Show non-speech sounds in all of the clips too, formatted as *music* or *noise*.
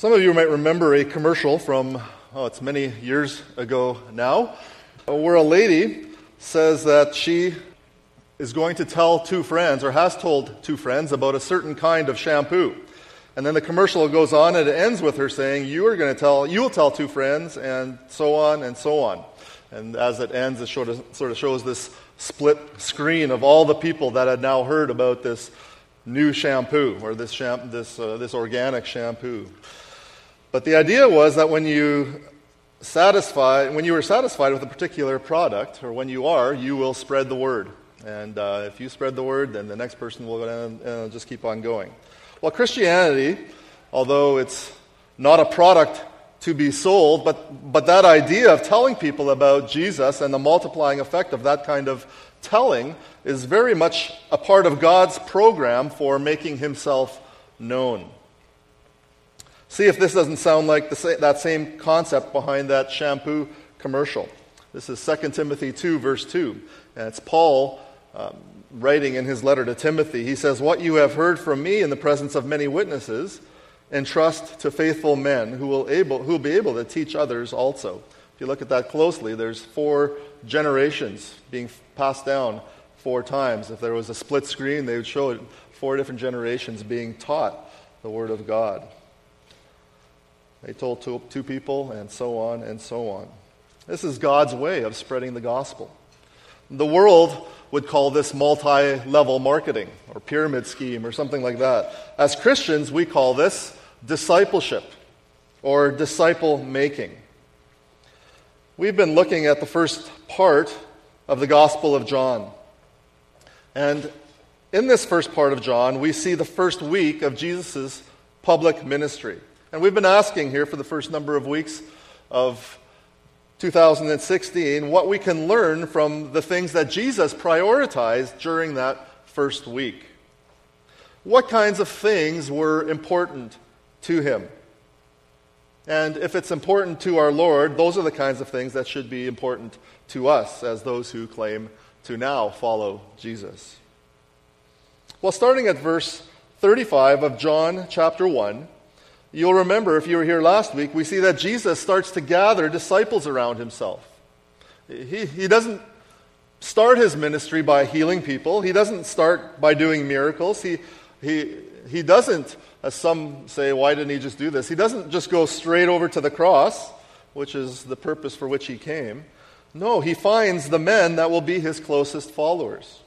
Some of you might remember a commercial from, oh, it's many years ago now, where a lady says that she is going to tell two friends, or has told two friends, about a certain kind of shampoo. And then the commercial goes on and it ends with her saying, You are going to tell, you will tell two friends, and so on and so on. And as it ends, it sort of, sort of shows this split screen of all the people that had now heard about this new shampoo or this, sham- this, uh, this organic shampoo. But the idea was that when you satisfy, when you are satisfied with a particular product, or when you are, you will spread the word. And uh, if you spread the word, then the next person will go down and just keep on going. Well, Christianity, although it's not a product to be sold, but, but that idea of telling people about Jesus and the multiplying effect of that kind of telling is very much a part of God's program for making himself known. See if this doesn't sound like the, that same concept behind that shampoo commercial. This is 2 Timothy 2, verse 2. And it's Paul um, writing in his letter to Timothy. He says, What you have heard from me in the presence of many witnesses, entrust to faithful men who will, able, who will be able to teach others also. If you look at that closely, there's four generations being passed down four times. If there was a split screen, they would show it four different generations being taught the Word of God. They told two, two people, and so on and so on. This is God's way of spreading the gospel. The world would call this multi level marketing or pyramid scheme or something like that. As Christians, we call this discipleship or disciple making. We've been looking at the first part of the Gospel of John. And in this first part of John, we see the first week of Jesus' public ministry. And we've been asking here for the first number of weeks of 2016 what we can learn from the things that Jesus prioritized during that first week. What kinds of things were important to him? And if it's important to our Lord, those are the kinds of things that should be important to us as those who claim to now follow Jesus. Well, starting at verse 35 of John chapter 1, You'll remember if you were here last week, we see that Jesus starts to gather disciples around himself. He, he doesn't start his ministry by healing people, he doesn't start by doing miracles. He, he, he doesn't, as some say, why didn't he just do this? He doesn't just go straight over to the cross, which is the purpose for which he came. No, he finds the men that will be his closest followers.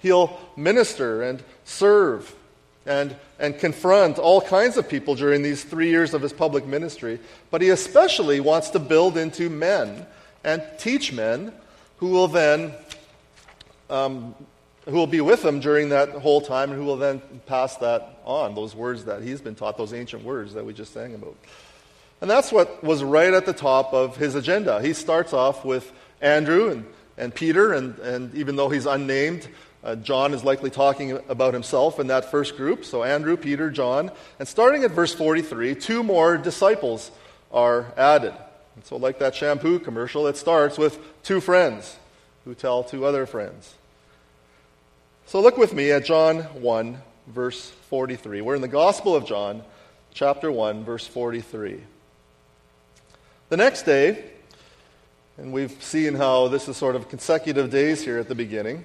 He'll minister and serve and, and confront all kinds of people during these three years of his public ministry. But he especially wants to build into men and teach men who will then um, who will be with him during that whole time and who will then pass that on, those words that he's been taught, those ancient words that we just sang about. And that's what was right at the top of his agenda. He starts off with Andrew and, and Peter, and, and even though he's unnamed, uh, John is likely talking about himself in that first group. So, Andrew, Peter, John. And starting at verse 43, two more disciples are added. And so, like that shampoo commercial, it starts with two friends who tell two other friends. So, look with me at John 1, verse 43. We're in the Gospel of John, chapter 1, verse 43. The next day, and we've seen how this is sort of consecutive days here at the beginning.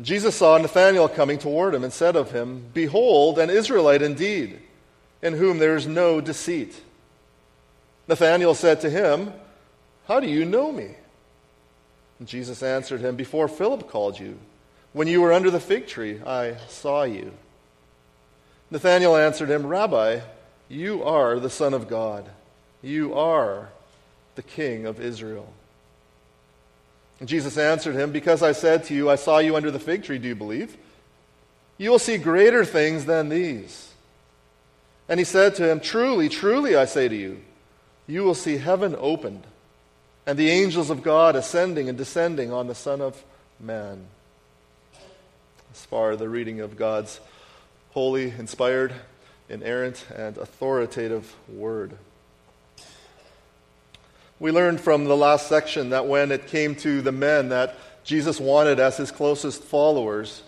Jesus saw Nathanael coming toward him and said of him, Behold, an Israelite indeed, in whom there is no deceit. Nathanael said to him, How do you know me? And Jesus answered him, Before Philip called you, when you were under the fig tree, I saw you. Nathanael answered him, Rabbi, you are the Son of God. You are the King of Israel. Jesus answered him, Because I said to you, I saw you under the fig tree, do you believe? You will see greater things than these. And he said to him, Truly, truly, I say to you, you will see heaven opened, and the angels of God ascending and descending on the Son of Man. As far as the reading of God's holy, inspired, inerrant, and authoritative word. We learned from the last section that when it came to the men that Jesus wanted as his closest followers,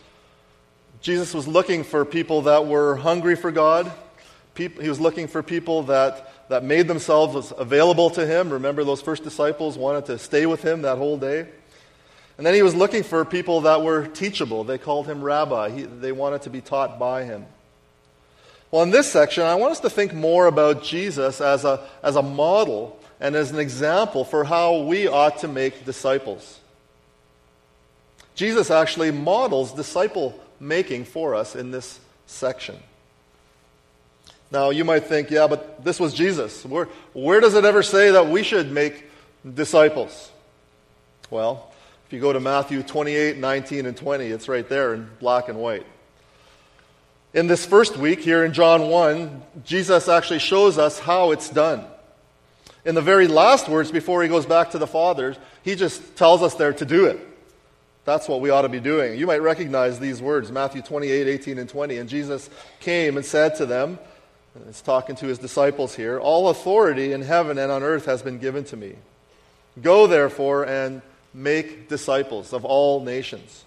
Jesus was looking for people that were hungry for God. He was looking for people that, that made themselves available to him. Remember, those first disciples wanted to stay with him that whole day. And then he was looking for people that were teachable. They called him rabbi, he, they wanted to be taught by him. Well, in this section, I want us to think more about Jesus as a, as a model and as an example for how we ought to make disciples. Jesus actually models disciple making for us in this section. Now, you might think, yeah, but this was Jesus. Where, where does it ever say that we should make disciples? Well, if you go to Matthew 28, 19, and 20, it's right there in black and white. In this first week, here in John 1, Jesus actually shows us how it's done. In the very last words, before he goes back to the fathers, he just tells us there to do it. That's what we ought to be doing. You might recognize these words Matthew 28, 18, and 20. And Jesus came and said to them, and he's talking to his disciples here, All authority in heaven and on earth has been given to me. Go, therefore, and make disciples of all nations,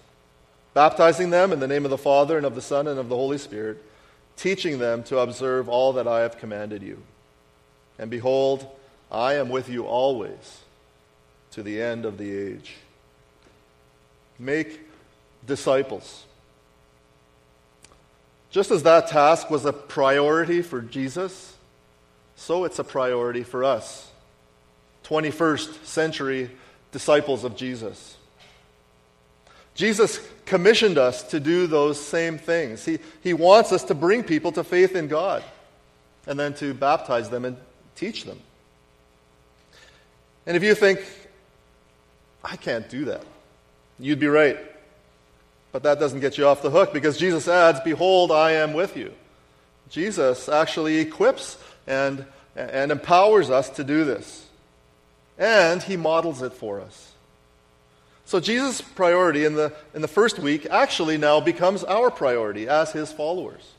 baptizing them in the name of the Father and of the Son and of the Holy Spirit, teaching them to observe all that I have commanded you. And behold, I am with you always to the end of the age. Make disciples. Just as that task was a priority for Jesus, so it's a priority for us, 21st century disciples of Jesus. Jesus commissioned us to do those same things. He, he wants us to bring people to faith in God and then to baptize them and teach them. And if you think, I can't do that, you'd be right. But that doesn't get you off the hook because Jesus adds, Behold, I am with you. Jesus actually equips and, and empowers us to do this. And he models it for us. So Jesus' priority in the, in the first week actually now becomes our priority as his followers.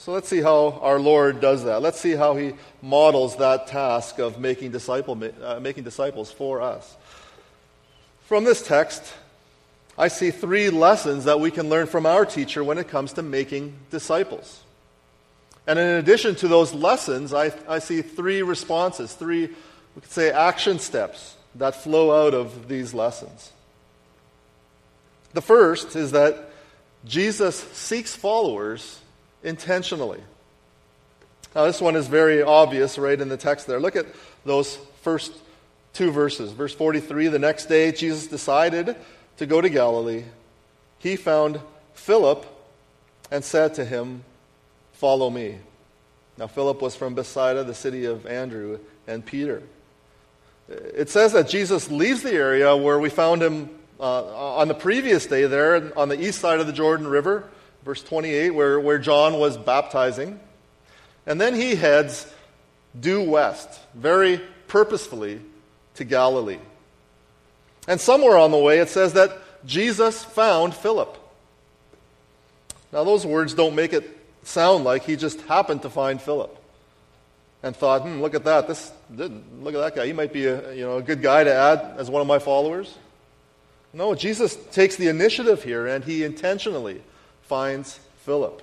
So let's see how our Lord does that. Let's see how he models that task of making, disciple, uh, making disciples for us. From this text, I see three lessons that we can learn from our teacher when it comes to making disciples. And in addition to those lessons, I, I see three responses, three, we could say, action steps that flow out of these lessons. The first is that Jesus seeks followers intentionally. Now, this one is very obvious right in the text there. Look at those first two verses. Verse 43 The next day, Jesus decided to go to Galilee. He found Philip and said to him, Follow me. Now, Philip was from Bethsaida, the city of Andrew and Peter. It says that Jesus leaves the area where we found him uh, on the previous day there on the east side of the Jordan River verse 28, where, where John was baptizing. And then he heads due west, very purposefully, to Galilee. And somewhere on the way, it says that Jesus found Philip. Now, those words don't make it sound like he just happened to find Philip and thought, hmm, look at that. This, look at that guy. He might be a, you know, a good guy to add as one of my followers. No, Jesus takes the initiative here and he intentionally finds Philip.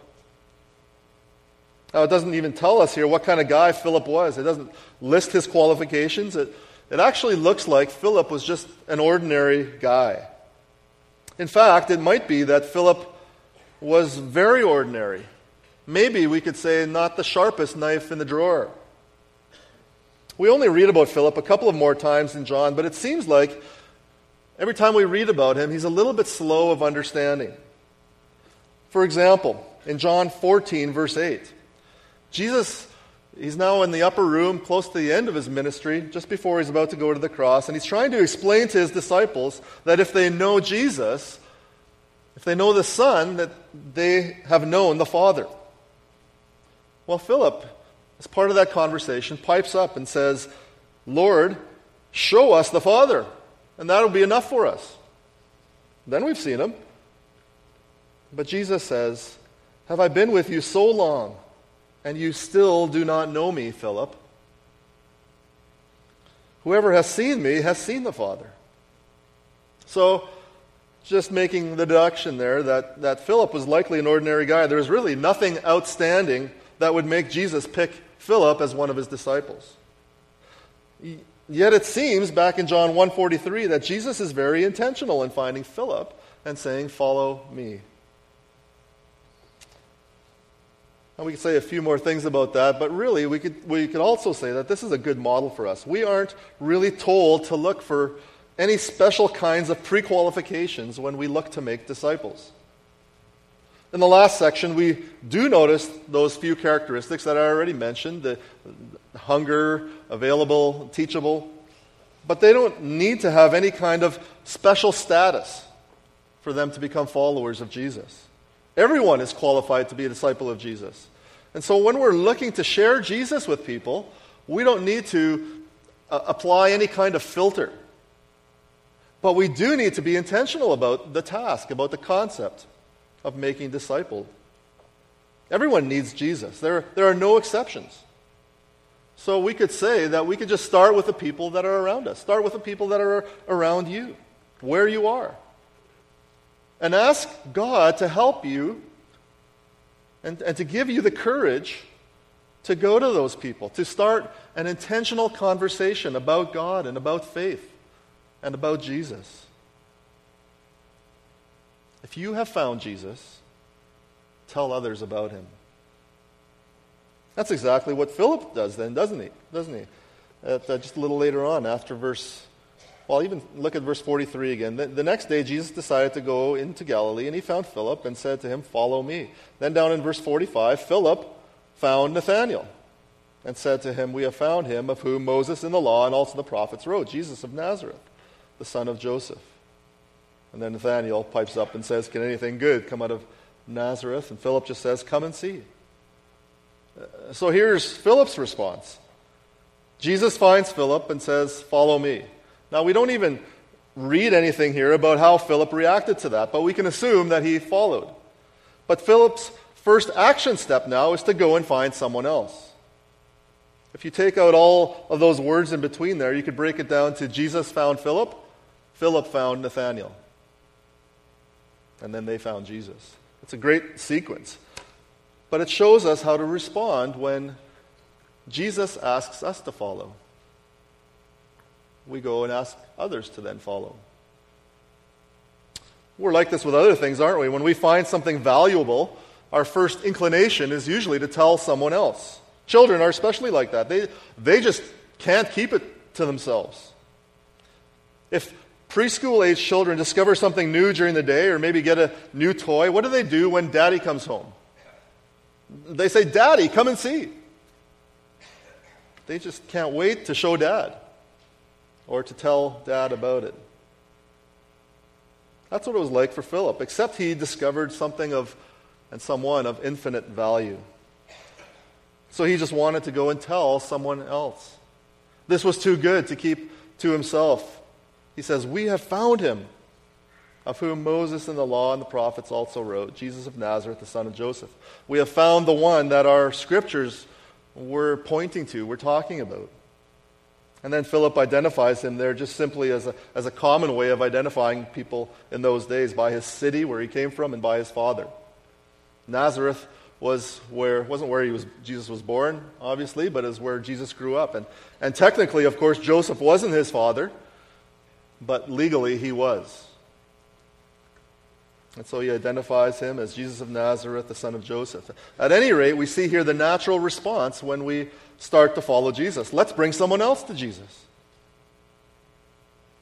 Now, it doesn't even tell us here what kind of guy Philip was. It doesn't list his qualifications. It, it actually looks like Philip was just an ordinary guy. In fact, it might be that Philip was very ordinary. Maybe we could say not the sharpest knife in the drawer. We only read about Philip a couple of more times in John, but it seems like every time we read about him, he's a little bit slow of understanding. For example, in John 14, verse 8, Jesus, he's now in the upper room close to the end of his ministry, just before he's about to go to the cross, and he's trying to explain to his disciples that if they know Jesus, if they know the Son, that they have known the Father. Well, Philip, as part of that conversation, pipes up and says, Lord, show us the Father, and that'll be enough for us. Then we've seen him. But Jesus says, Have I been with you so long, and you still do not know me, Philip? Whoever has seen me has seen the Father. So, just making the deduction there that, that Philip was likely an ordinary guy. There was really nothing outstanding that would make Jesus pick Philip as one of his disciples. Yet it seems back in John 1:43 that Jesus is very intentional in finding Philip and saying, "Follow me." And we could say a few more things about that, but really we could, we could also say that this is a good model for us. We aren't really told to look for any special kinds of pre qualifications when we look to make disciples. In the last section, we do notice those few characteristics that I already mentioned the hunger, available, teachable. But they don't need to have any kind of special status for them to become followers of Jesus. Everyone is qualified to be a disciple of Jesus. And so when we're looking to share Jesus with people, we don't need to uh, apply any kind of filter. But we do need to be intentional about the task, about the concept of making disciples. Everyone needs Jesus. There, there are no exceptions. So we could say that we could just start with the people that are around us. Start with the people that are around you, where you are. And ask God to help you and, and to give you the courage to go to those people, to start an intentional conversation about God and about faith and about Jesus. If you have found Jesus, tell others about him. That's exactly what Philip does then, doesn't he? Doesn't he? uh, just a little later on, after verse, well, even look at verse 43 again. The, the next day, Jesus decided to go into Galilee, and he found Philip and said to him, Follow me. Then down in verse 45, Philip found Nathanael and said to him, We have found him of whom Moses in the law and also the prophets wrote, Jesus of Nazareth the son of Joseph. And then Nathanael pipes up and says, Can anything good come out of Nazareth? And Philip just says, Come and see. Uh, so here's Philip's response Jesus finds Philip and says, Follow me. Now, we don't even read anything here about how Philip reacted to that, but we can assume that he followed. But Philip's first action step now is to go and find someone else. If you take out all of those words in between there, you could break it down to Jesus found Philip, Philip found Nathanael. And then they found Jesus. It's a great sequence. But it shows us how to respond when Jesus asks us to follow. We go and ask others to then follow. We're like this with other things, aren't we? When we find something valuable, our first inclination is usually to tell someone else. Children are especially like that. They, they just can't keep it to themselves. If preschool age children discover something new during the day or maybe get a new toy, what do they do when daddy comes home? They say, Daddy, come and see. They just can't wait to show dad or to tell dad about it. That's what it was like for Philip, except he discovered something of and someone of infinite value. So he just wanted to go and tell someone else. This was too good to keep to himself. He says, We have found him, of whom Moses and the law and the prophets also wrote, Jesus of Nazareth, the son of Joseph. We have found the one that our scriptures were pointing to, we're talking about. And then Philip identifies him there just simply as a, as a common way of identifying people in those days by his city, where he came from, and by his father. Nazareth was where wasn't where he was Jesus was born, obviously, but is where Jesus grew up. And and technically, of course, Joseph wasn't his father, but legally he was. And so he identifies him as Jesus of Nazareth, the son of Joseph. At any rate, we see here the natural response when we start to follow Jesus. Let's bring someone else to Jesus.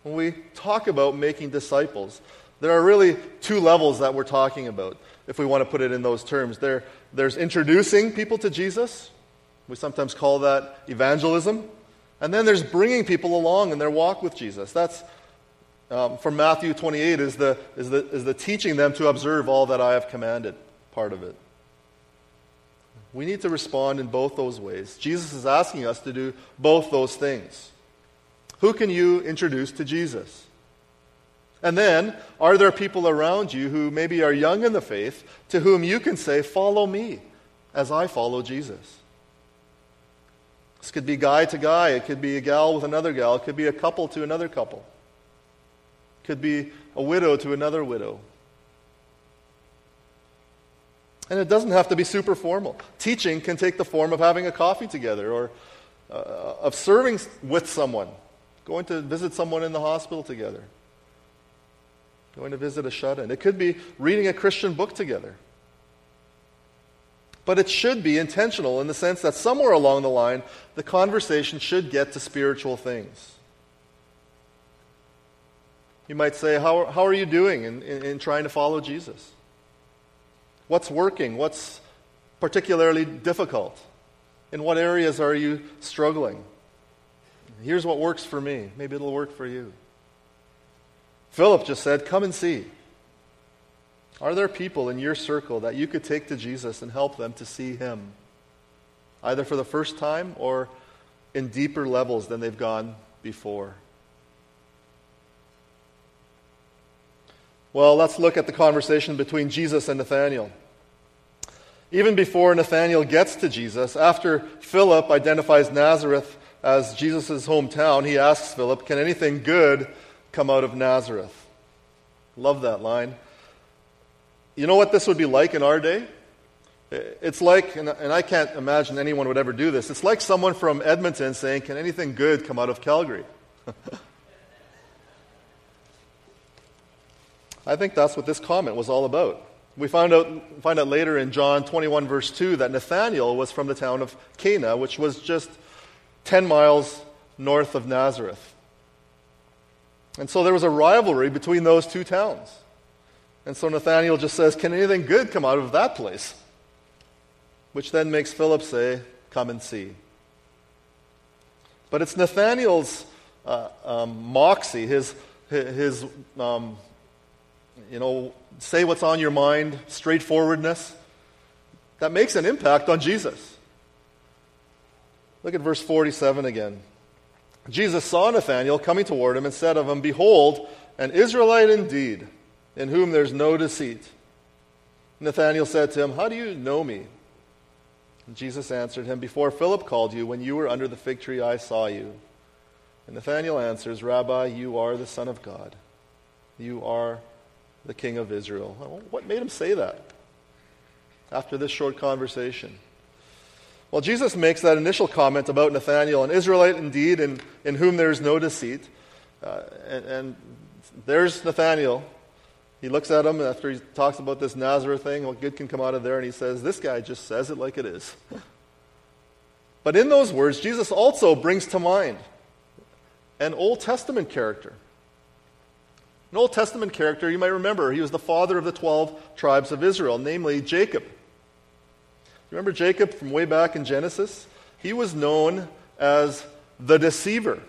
When we talk about making disciples, there are really two levels that we're talking about if we want to put it in those terms. There, there's introducing people to Jesus. We sometimes call that evangelism. And then there's bringing people along in their walk with Jesus. That's um, from Matthew 28 is the, is, the, is the teaching them to observe all that I have commanded part of it. We need to respond in both those ways. Jesus is asking us to do both those things. Who can you introduce to Jesus? And then, are there people around you who maybe are young in the faith to whom you can say, Follow me as I follow Jesus? This could be guy to guy, it could be a gal with another gal, it could be a couple to another couple, could be a widow to another widow. And it doesn't have to be super formal. Teaching can take the form of having a coffee together or uh, of serving with someone, going to visit someone in the hospital together, going to visit a shut in. It could be reading a Christian book together. But it should be intentional in the sense that somewhere along the line, the conversation should get to spiritual things. You might say, How, how are you doing in, in, in trying to follow Jesus? What's working? What's particularly difficult? In what areas are you struggling? Here's what works for me. Maybe it'll work for you. Philip just said, Come and see. Are there people in your circle that you could take to Jesus and help them to see him? Either for the first time or in deeper levels than they've gone before. Well, let's look at the conversation between Jesus and Nathanael. Even before Nathanael gets to Jesus, after Philip identifies Nazareth as Jesus' hometown, he asks Philip, Can anything good come out of Nazareth? Love that line. You know what this would be like in our day? It's like, and I can't imagine anyone would ever do this, it's like someone from Edmonton saying, Can anything good come out of Calgary? *laughs* I think that's what this comment was all about. We find out, find out later in John 21, verse 2, that Nathanael was from the town of Cana, which was just 10 miles north of Nazareth. And so there was a rivalry between those two towns. And so Nathanael just says, Can anything good come out of that place? Which then makes Philip say, Come and see. But it's Nathanael's uh, um, moxie, his, his um, you know, say what's on your mind, straightforwardness, that makes an impact on Jesus. Look at verse 47 again. Jesus saw Nathanael coming toward him and said of him, Behold, an Israelite indeed, in whom there's no deceit. Nathanael said to him, How do you know me? And Jesus answered him, Before Philip called you, when you were under the fig tree, I saw you. And Nathanael answers, Rabbi, you are the Son of God. You are the king of Israel. What made him say that after this short conversation? Well, Jesus makes that initial comment about Nathanael, an Israelite indeed, in, in whom there is no deceit. Uh, and, and there's Nathanael. He looks at him after he talks about this Nazareth thing, what good can come out of there, and he says, This guy just says it like it is. *laughs* but in those words, Jesus also brings to mind an Old Testament character an Old Testament character, you might remember, he was the father of the 12 tribes of Israel, namely Jacob. Remember Jacob from way back in Genesis? He was known as the deceiver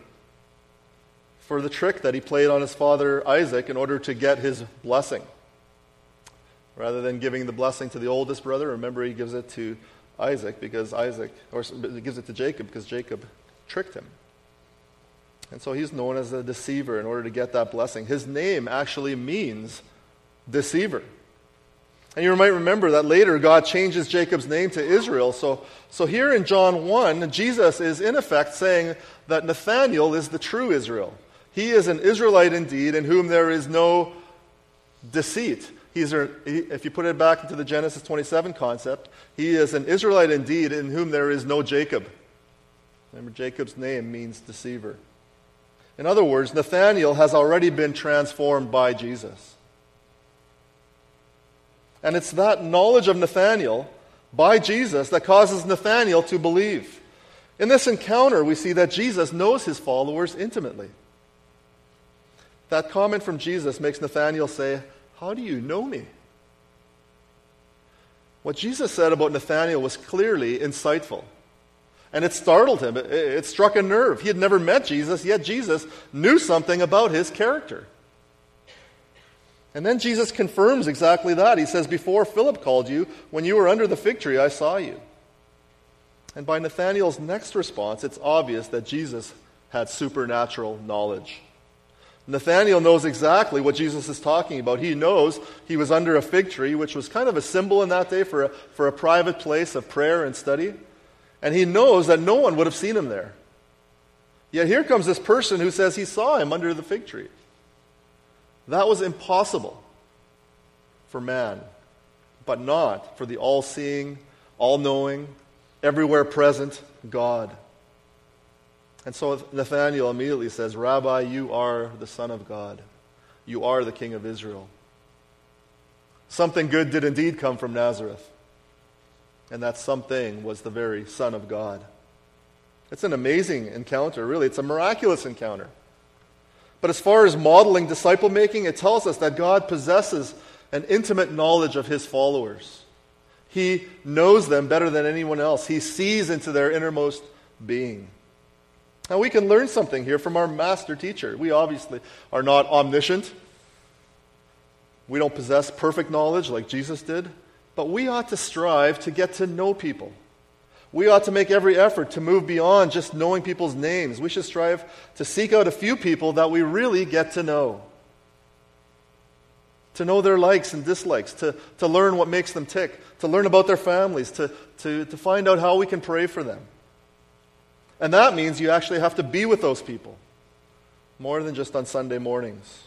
for the trick that he played on his father Isaac in order to get his blessing. Rather than giving the blessing to the oldest brother, remember he gives it to Isaac because Isaac, or he gives it to Jacob because Jacob tricked him. And so he's known as a deceiver in order to get that blessing. His name actually means deceiver. And you might remember that later God changes Jacob's name to Israel. So, so here in John 1, Jesus is in effect saying that Nathanael is the true Israel. He is an Israelite indeed, in whom there is no deceit. He's a, if you put it back into the Genesis 27 concept, he is an Israelite indeed, in whom there is no Jacob. Remember, Jacob's name means deceiver. In other words, Nathanael has already been transformed by Jesus. And it's that knowledge of Nathanael by Jesus that causes Nathanael to believe. In this encounter, we see that Jesus knows his followers intimately. That comment from Jesus makes Nathanael say, How do you know me? What Jesus said about Nathanael was clearly insightful. And it startled him. It, it, struck a nerve. He had never met Jesus, yet Jesus knew something about his character. And then Jesus confirms exactly that. He says, Before Philip called you, when you were under the fig tree, I saw you. And by Nathanael's next response, it's obvious that Jesus had supernatural knowledge. Nathanael knows exactly what Jesus is talking about. He knows he was under a fig tree, which was kind of a symbol in that day for a, for a private place of prayer and study. And he knows that no one would have seen him there. Yet here comes this person who says he saw him under the fig tree. That was impossible for man, but not for the all seeing, all knowing, everywhere present God. And so Nathanael immediately says, Rabbi, you are the Son of God. You are the King of Israel. Something good did indeed come from Nazareth. And that something was the very Son of God. It's an amazing encounter, really. It's a miraculous encounter. But as far as modeling disciple making, it tells us that God possesses an intimate knowledge of his followers. He knows them better than anyone else, he sees into their innermost being. Now, we can learn something here from our master teacher. We obviously are not omniscient. We don't possess perfect knowledge like Jesus did, but we ought to strive to get to know people. We ought to make every effort to move beyond just knowing people's names. We should strive to seek out a few people that we really get to know. To know their likes and dislikes, to, to learn what makes them tick, to learn about their families, to, to, to find out how we can pray for them. And that means you actually have to be with those people more than just on Sunday mornings.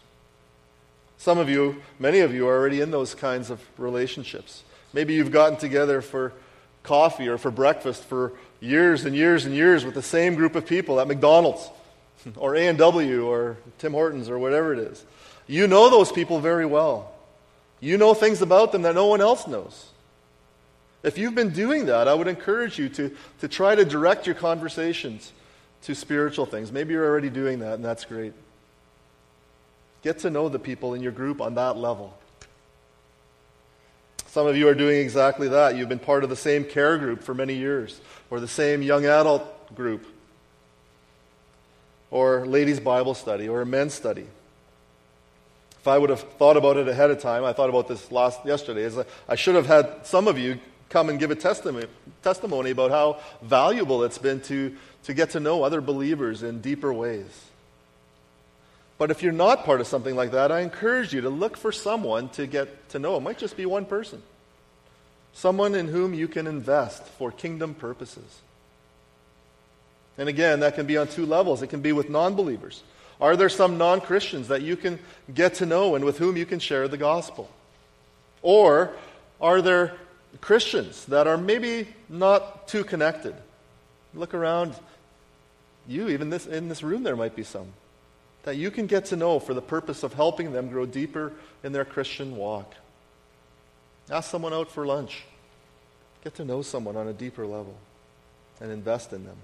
Some of you, many of you, are already in those kinds of relationships. Maybe you've gotten together for coffee or for breakfast for years and years and years with the same group of people at McDonald's *laughs* or A&W or Tim Hortons or whatever it is. You know those people very well. You know things about them that no one else knows. If you've been doing that, I would encourage you to, to try to direct your conversations to spiritual things. Maybe you're already doing that, and that's great. Get to know the people in your group on that level. Some of you are doing exactly that. You've been part of the same care group for many years, or the same young adult group, or ladies' Bible study, or a men's study. If I would have thought about it ahead of time, I thought about this last yesterday, is I should have had some of you come and give a testimony, testimony about how valuable it's been to, to get to know other believers in deeper ways. But if you're not part of something like that, I encourage you to look for someone to get to know. It might just be one person, someone in whom you can invest for kingdom purposes. And again, that can be on two levels. It can be with non believers. Are there some non Christians that you can get to know and with whom you can share the gospel? Or are there Christians that are maybe not too connected. Look around you, even this, in this room, there might be some that you can get to know for the purpose of helping them grow deeper in their Christian walk. Ask someone out for lunch. Get to know someone on a deeper level and invest in them.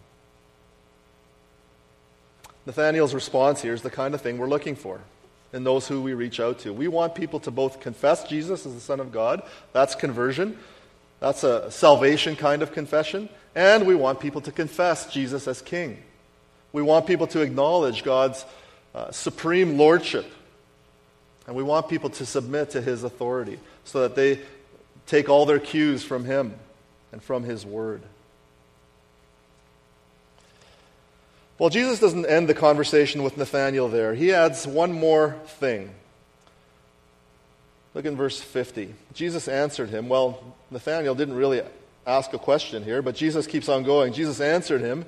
Nathanael's response here is the kind of thing we're looking for in those who we reach out to. We want people to both confess Jesus as the Son of God, that's conversion, that's a salvation kind of confession. And we want people to confess Jesus as King. We want people to acknowledge God's uh, supreme lordship. And we want people to submit to his authority so that they take all their cues from him and from his word. Well, Jesus doesn't end the conversation with Nathanael there. He adds one more thing. Look in verse 50. Jesus answered him. Well, Nathanael didn't really ask a question here, but Jesus keeps on going. Jesus answered him,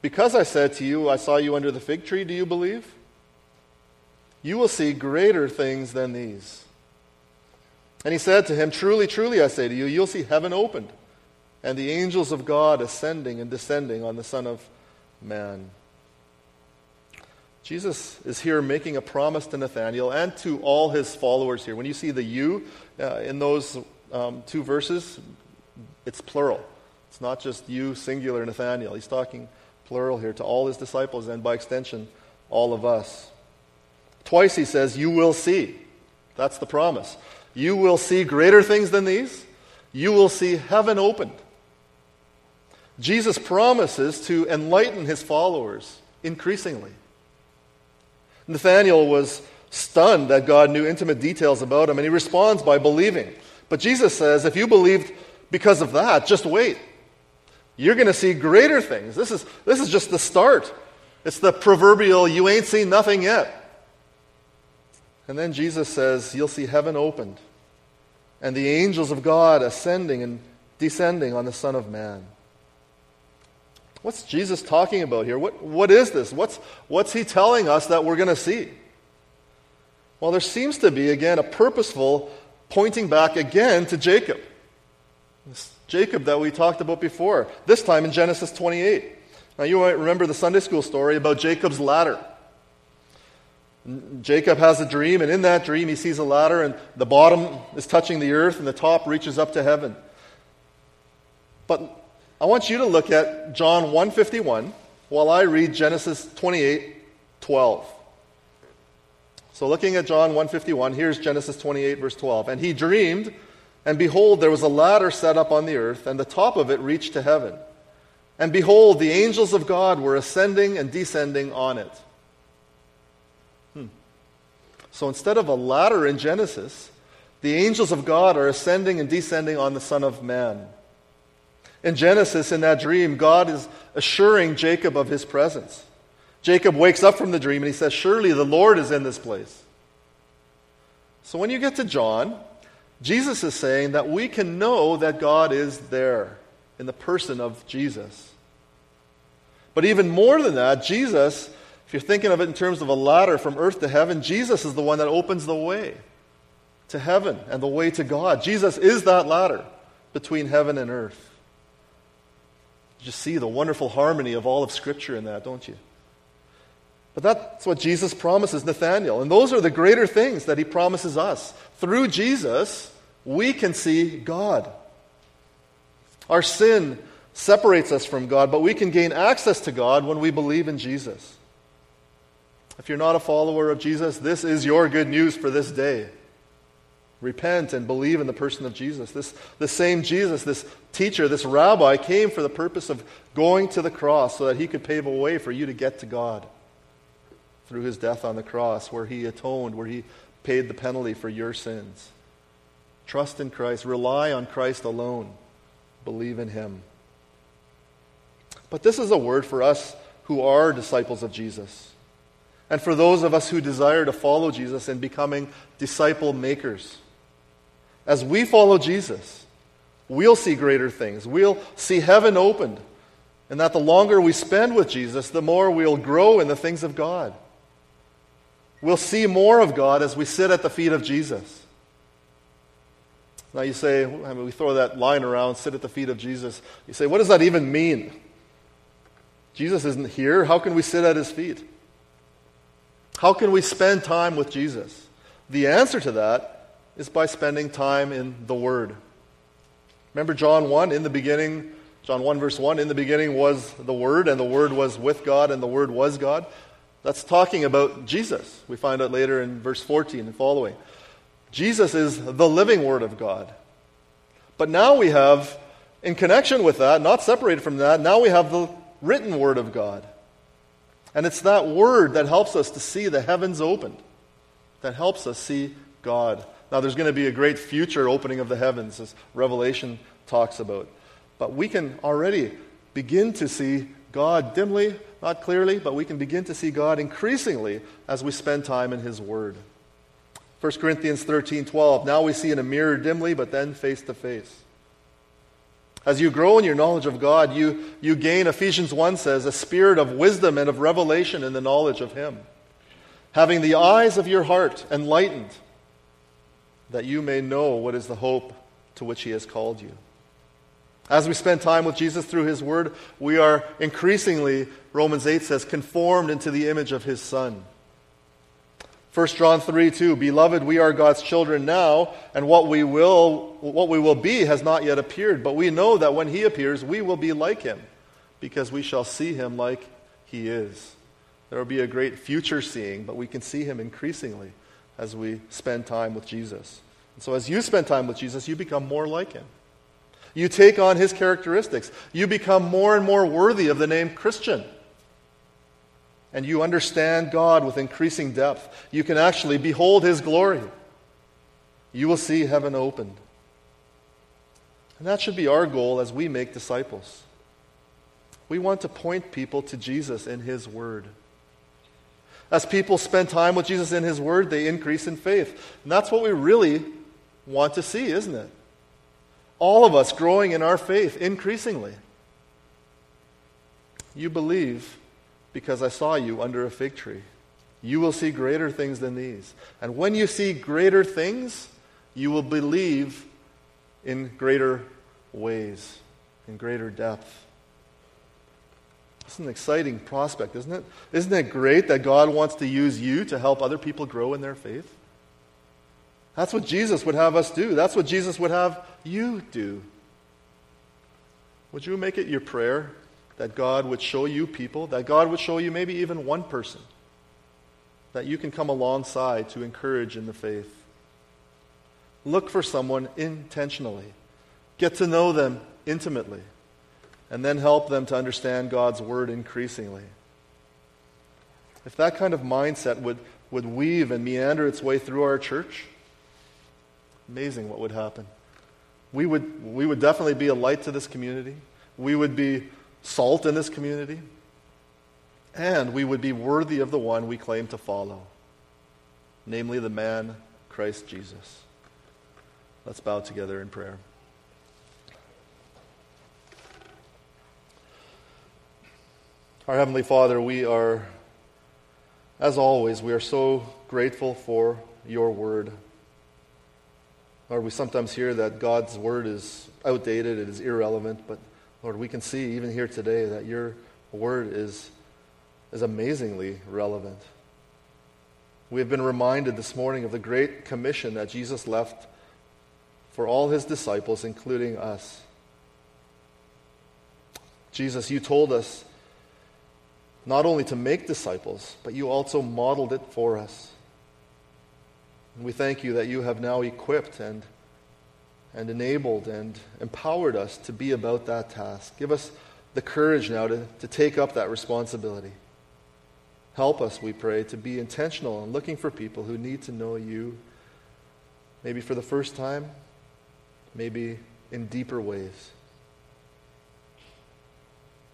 Because I said to you, I saw you under the fig tree, do you believe? You will see greater things than these. And he said to him, Truly, truly, I say to you, you'll see heaven opened, and the angels of God ascending and descending on the Son of Man. Jesus is here making a promise to Nathanael and to all his followers here. When you see the you uh, in those um, two verses, it's plural. It's not just you, singular, Nathanael. He's talking plural here to all his disciples and by extension, all of us. Twice he says, You will see. That's the promise. You will see greater things than these. You will see heaven opened. Jesus promises to enlighten his followers increasingly. Nathanael was stunned that God knew intimate details about him, and he responds by believing. But Jesus says, if you believed because of that, just wait. You're going to see greater things. This is, this is just the start. It's the proverbial, you ain't seen nothing yet. And then Jesus says, You'll see heaven opened and the angels of God ascending and descending on the Son of Man. What's Jesus talking about here? What, what is this? What's, what's he telling us that we're going to see? Well, there seems to be, again, a purposeful pointing back again to Jacob. This Jacob that we talked about before, this time in Genesis 28. Now, you might remember the Sunday school story about Jacob's ladder. Jacob has a dream, and in that dream, he sees a ladder, and the bottom is touching the earth, and the top reaches up to heaven. But I want you to look at John 151 while I read Genesis 28 12. So, looking at John 151, here's Genesis 28, verse 12. And he dreamed, and behold, there was a ladder set up on the earth, and the top of it reached to heaven. And behold, the angels of God were ascending and descending on it. So instead of a ladder in Genesis, the angels of God are ascending and descending on the Son of Man. In Genesis, in that dream, God is assuring Jacob of his presence. Jacob wakes up from the dream and he says, Surely the Lord is in this place. So when you get to John, Jesus is saying that we can know that God is there in the person of Jesus. But even more than that, Jesus if you're thinking of it in terms of a ladder from earth to heaven, Jesus is the one that opens the way to heaven and the way to God. Jesus is that ladder between heaven and earth. You just see the wonderful harmony of all of Scripture in that, don't you? But that's what Jesus promises Nathanael. And those are the greater things that he promises us. Through Jesus, we can see God. Our sin separates us from God, but we can gain access to God when we believe in Jesus. If you're not a follower of Jesus, this is your good news for this day. Repent and believe in the person of Jesus. This, the same Jesus, this teacher, this rabbi, came for the purpose of going to the cross so that he could pave a way for you to get to God through his death on the cross, where he atoned, where he paid the penalty for your sins. Trust in Christ, rely on Christ alone, believe in him. But this is a word for us who are disciples of Jesus and for those of us who desire to follow Jesus in becoming disciple makers. As we follow Jesus, we'll see greater things. We'll see heaven opened. And that the longer we spend with Jesus, the more we'll grow in the things of God. We'll see more of God as we sit at the feet of Jesus. Now you say, I mean, we throw that line around, sit at the feet of Jesus. You say, what does that even mean? Jesus isn't here. How can we sit at his feet? How can we spend time with Jesus? The answer to that is by spending time in the Word. Remember John 1 in the beginning, John 1 verse 1, in the beginning was the Word, and the Word was with God, and the Word was God. That's talking about Jesus. We find out later in verse 14 and following. Jesus is the living Word of God. But now we have, in connection with that, not separated from that, now we have the written Word of God. And it's that word that helps us to see the heavens opened, that helps us see God. Now, there's going to be a great future opening of the heavens, as Revelation talks about. But we can already begin to see God dimly, not clearly, but we can begin to see God increasingly as we spend time in His Word. 1 Corinthians 13 12. Now we see in a mirror dimly, but then face to face. As you grow in your knowledge of God, you, you gain, Ephesians 1 says, a spirit of wisdom and of revelation in the knowledge of Him, having the eyes of your heart enlightened, that you may know what is the hope to which He has called you. As we spend time with Jesus through His Word, we are increasingly, Romans 8 says, conformed into the image of His Son. 1 John 3 2, Beloved, we are God's children now, and what we will what we will be has not yet appeared, but we know that when he appears, we will be like him, because we shall see him like he is. There will be a great future seeing, but we can see him increasingly as we spend time with Jesus. And so as you spend time with Jesus, you become more like him. You take on his characteristics. You become more and more worthy of the name Christian and you understand God with increasing depth, you can actually behold His glory. You will see heaven opened. And that should be our goal as we make disciples. We want to point people to Jesus in His Word. As people spend time with Jesus in His Word, they increase in faith. And that's what we really want to see, isn't it? All of us growing in our faith increasingly. You believe because I saw you under a fig tree. You will see greater things than these. And when you see greater things, you will believe in greater ways, in greater depth. It's an exciting prospect, isn't it? Isn't it great that God wants to use you to help other people grow in their faith? That's what Jesus would have us do. That's what Jesus would have you do. Would you make it your prayer that God would show you people, that God would show you maybe even one person that you can come alongside to encourage in the faith? Look for someone intentionally, get to know them intimately, and then help them to understand God's word increasingly. If that kind of mindset would, would weave and meander its way through our church, amazing what would happen. We would, we would definitely be a light to this community. We would be salt in this community. And we would be worthy of the one we claim to follow, namely the man, Christ Jesus. Let's bow together in prayer. Our Heavenly Father, we are, as always, we are so grateful for your word. Lord, we sometimes hear that God's word is outdated, it is irrelevant, but Lord, we can see even here today that your word is, is amazingly relevant. We have been reminded this morning of the great commission that Jesus left for all his disciples, including us. Jesus, you told us not only to make disciples, but you also modeled it for us. And we thank you that you have now equipped and, and enabled and empowered us to be about that task. Give us the courage now to, to take up that responsibility. Help us, we pray, to be intentional in looking for people who need to know you, maybe for the first time, maybe in deeper ways.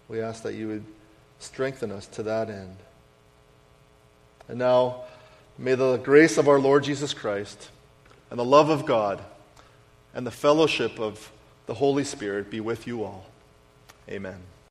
We ask that you would strengthen us to that end. And now, may the grace of our Lord Jesus Christ and the love of God and the fellowship of the Holy Spirit be with you all. Amen.